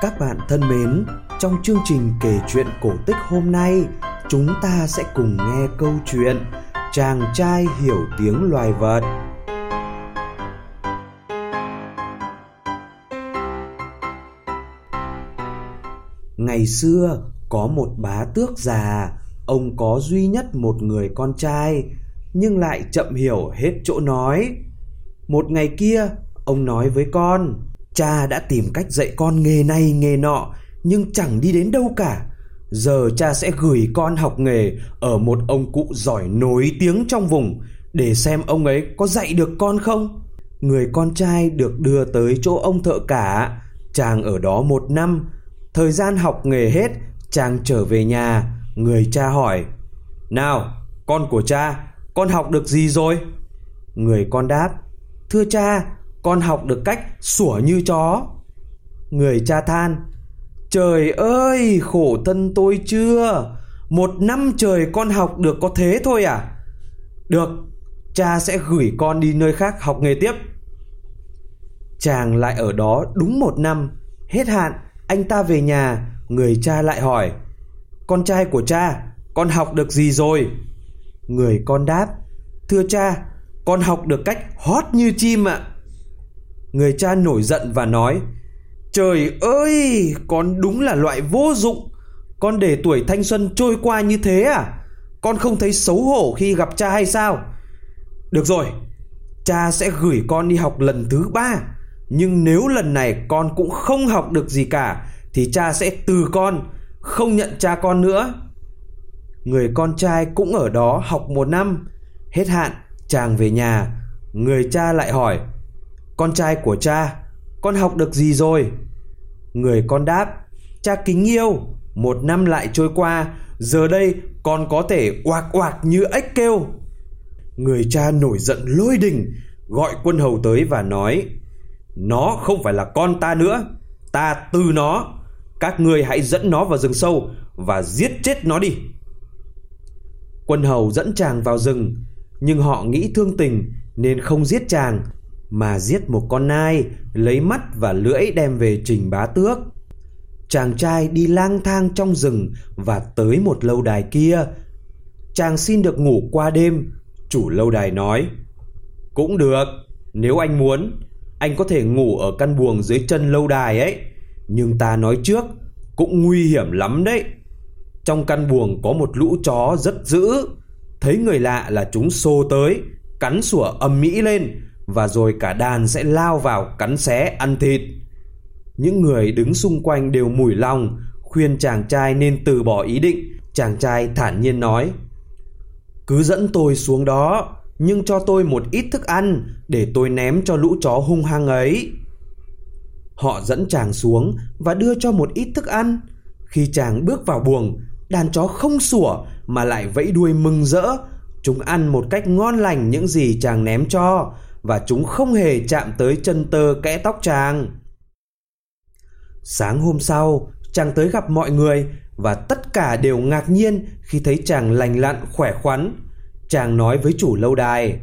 Các bạn thân mến, trong chương trình kể chuyện cổ tích hôm nay, chúng ta sẽ cùng nghe câu chuyện Chàng trai hiểu tiếng loài vật. Ngày xưa có một bá tước già, ông có duy nhất một người con trai, nhưng lại chậm hiểu hết chỗ nói. Một ngày kia, ông nói với con: Cha đã tìm cách dạy con nghề này nghề nọ nhưng chẳng đi đến đâu cả. Giờ cha sẽ gửi con học nghề ở một ông cụ giỏi nổi tiếng trong vùng để xem ông ấy có dạy được con không. Người con trai được đưa tới chỗ ông thợ cả, chàng ở đó một năm. Thời gian học nghề hết, chàng trở về nhà, người cha hỏi: "Nào, con của cha, con học được gì rồi?" Người con đáp: "Thưa cha, con học được cách sủa như chó. Người cha than, trời ơi, khổ thân tôi chưa? Một năm trời con học được có thế thôi à? Được, cha sẽ gửi con đi nơi khác học nghề tiếp. Chàng lại ở đó đúng một năm. Hết hạn, anh ta về nhà, người cha lại hỏi, con trai của cha, con học được gì rồi? Người con đáp, thưa cha, con học được cách hót như chim ạ. Người cha nổi giận và nói Trời ơi, con đúng là loại vô dụng. Con để tuổi thanh xuân trôi qua như thế à? Con không thấy xấu hổ khi gặp cha hay sao? Được rồi, cha sẽ gửi con đi học lần thứ ba. Nhưng nếu lần này con cũng không học được gì cả Thì cha sẽ từ con, không nhận cha con nữa. Người con trai cũng ở đó học một năm. Hết hạn, chàng về nhà. Người cha lại hỏi con trai của cha, con học được gì rồi? Người con đáp, cha kính yêu, một năm lại trôi qua, giờ đây con có thể oạc oạc như ếch kêu. Người cha nổi giận lôi đình, gọi quân hầu tới và nói, nó không phải là con ta nữa, ta từ nó, các ngươi hãy dẫn nó vào rừng sâu và giết chết nó đi. Quân hầu dẫn chàng vào rừng, nhưng họ nghĩ thương tình nên không giết chàng mà giết một con nai, lấy mắt và lưỡi đem về trình bá tước. Chàng trai đi lang thang trong rừng và tới một lâu đài kia. Chàng xin được ngủ qua đêm, chủ lâu đài nói: "Cũng được, nếu anh muốn, anh có thể ngủ ở căn buồng dưới chân lâu đài ấy, nhưng ta nói trước, cũng nguy hiểm lắm đấy." Trong căn buồng có một lũ chó rất dữ, thấy người lạ là chúng xô tới, cắn sủa âm mỹ lên và rồi cả đàn sẽ lao vào cắn xé ăn thịt. Những người đứng xung quanh đều mùi lòng, khuyên chàng trai nên từ bỏ ý định. Chàng trai thản nhiên nói: "Cứ dẫn tôi xuống đó, nhưng cho tôi một ít thức ăn để tôi ném cho lũ chó hung hăng ấy." Họ dẫn chàng xuống và đưa cho một ít thức ăn. Khi chàng bước vào buồng, đàn chó không sủa mà lại vẫy đuôi mừng rỡ. Chúng ăn một cách ngon lành những gì chàng ném cho và chúng không hề chạm tới chân tơ kẽ tóc chàng. Sáng hôm sau, chàng tới gặp mọi người và tất cả đều ngạc nhiên khi thấy chàng lành lặn khỏe khoắn. Chàng nói với chủ lâu đài: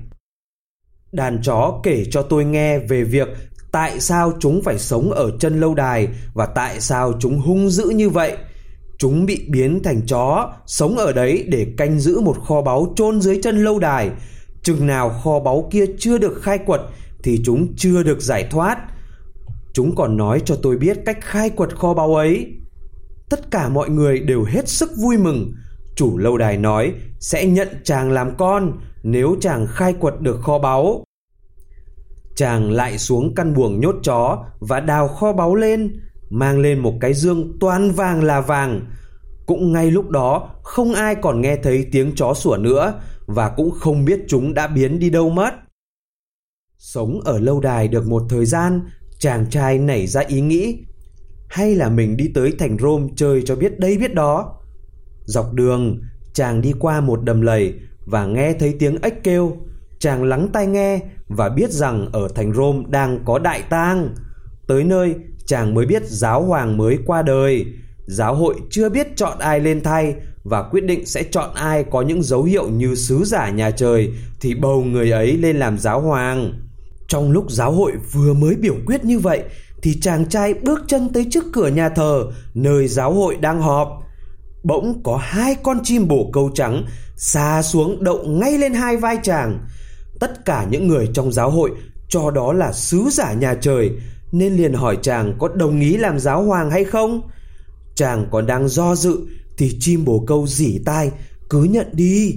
"Đàn chó kể cho tôi nghe về việc tại sao chúng phải sống ở chân lâu đài và tại sao chúng hung dữ như vậy." Chúng bị biến thành chó, sống ở đấy để canh giữ một kho báu chôn dưới chân lâu đài Chừng nào kho báu kia chưa được khai quật thì chúng chưa được giải thoát. Chúng còn nói cho tôi biết cách khai quật kho báu ấy. Tất cả mọi người đều hết sức vui mừng. Chủ lâu đài nói sẽ nhận chàng làm con nếu chàng khai quật được kho báu. Chàng lại xuống căn buồng nhốt chó và đào kho báu lên, mang lên một cái dương toàn vàng là vàng. Cũng ngay lúc đó không ai còn nghe thấy tiếng chó sủa nữa và cũng không biết chúng đã biến đi đâu mất. Sống ở lâu đài được một thời gian, chàng trai nảy ra ý nghĩ hay là mình đi tới thành Rome chơi cho biết đây biết đó. Dọc đường, chàng đi qua một đầm lầy và nghe thấy tiếng ếch kêu. Chàng lắng tai nghe và biết rằng ở thành Rome đang có đại tang. Tới nơi, chàng mới biết giáo hoàng mới qua đời. Giáo hội chưa biết chọn ai lên thay và quyết định sẽ chọn ai có những dấu hiệu như sứ giả nhà trời thì bầu người ấy lên làm giáo hoàng. Trong lúc giáo hội vừa mới biểu quyết như vậy thì chàng trai bước chân tới trước cửa nhà thờ nơi giáo hội đang họp. Bỗng có hai con chim bồ câu trắng xa xuống đậu ngay lên hai vai chàng. Tất cả những người trong giáo hội, cho đó là sứ giả nhà trời, nên liền hỏi chàng có đồng ý làm giáo hoàng hay không. Chàng còn đang do dự thì chim bồ câu dỉ tai cứ nhận đi.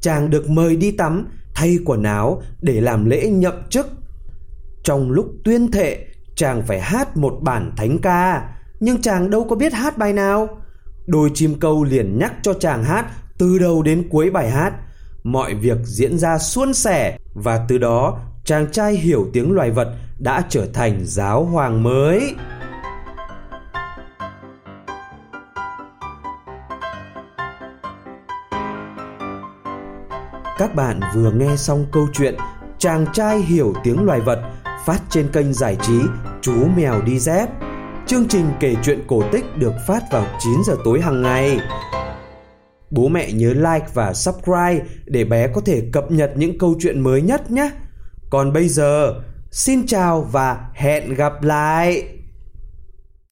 Chàng được mời đi tắm thay quần áo để làm lễ nhậm chức. Trong lúc tuyên thệ, chàng phải hát một bản thánh ca, nhưng chàng đâu có biết hát bài nào. Đôi chim câu liền nhắc cho chàng hát từ đầu đến cuối bài hát. Mọi việc diễn ra suôn sẻ và từ đó chàng trai hiểu tiếng loài vật đã trở thành giáo hoàng mới. Các bạn vừa nghe xong câu chuyện Chàng trai hiểu tiếng loài vật phát trên kênh giải trí Chú Mèo Đi Dép. Chương trình kể chuyện cổ tích được phát vào 9 giờ tối hàng ngày. Bố mẹ nhớ like và subscribe để bé có thể cập nhật những câu chuyện mới nhất nhé. Còn bây giờ, xin chào và hẹn gặp lại.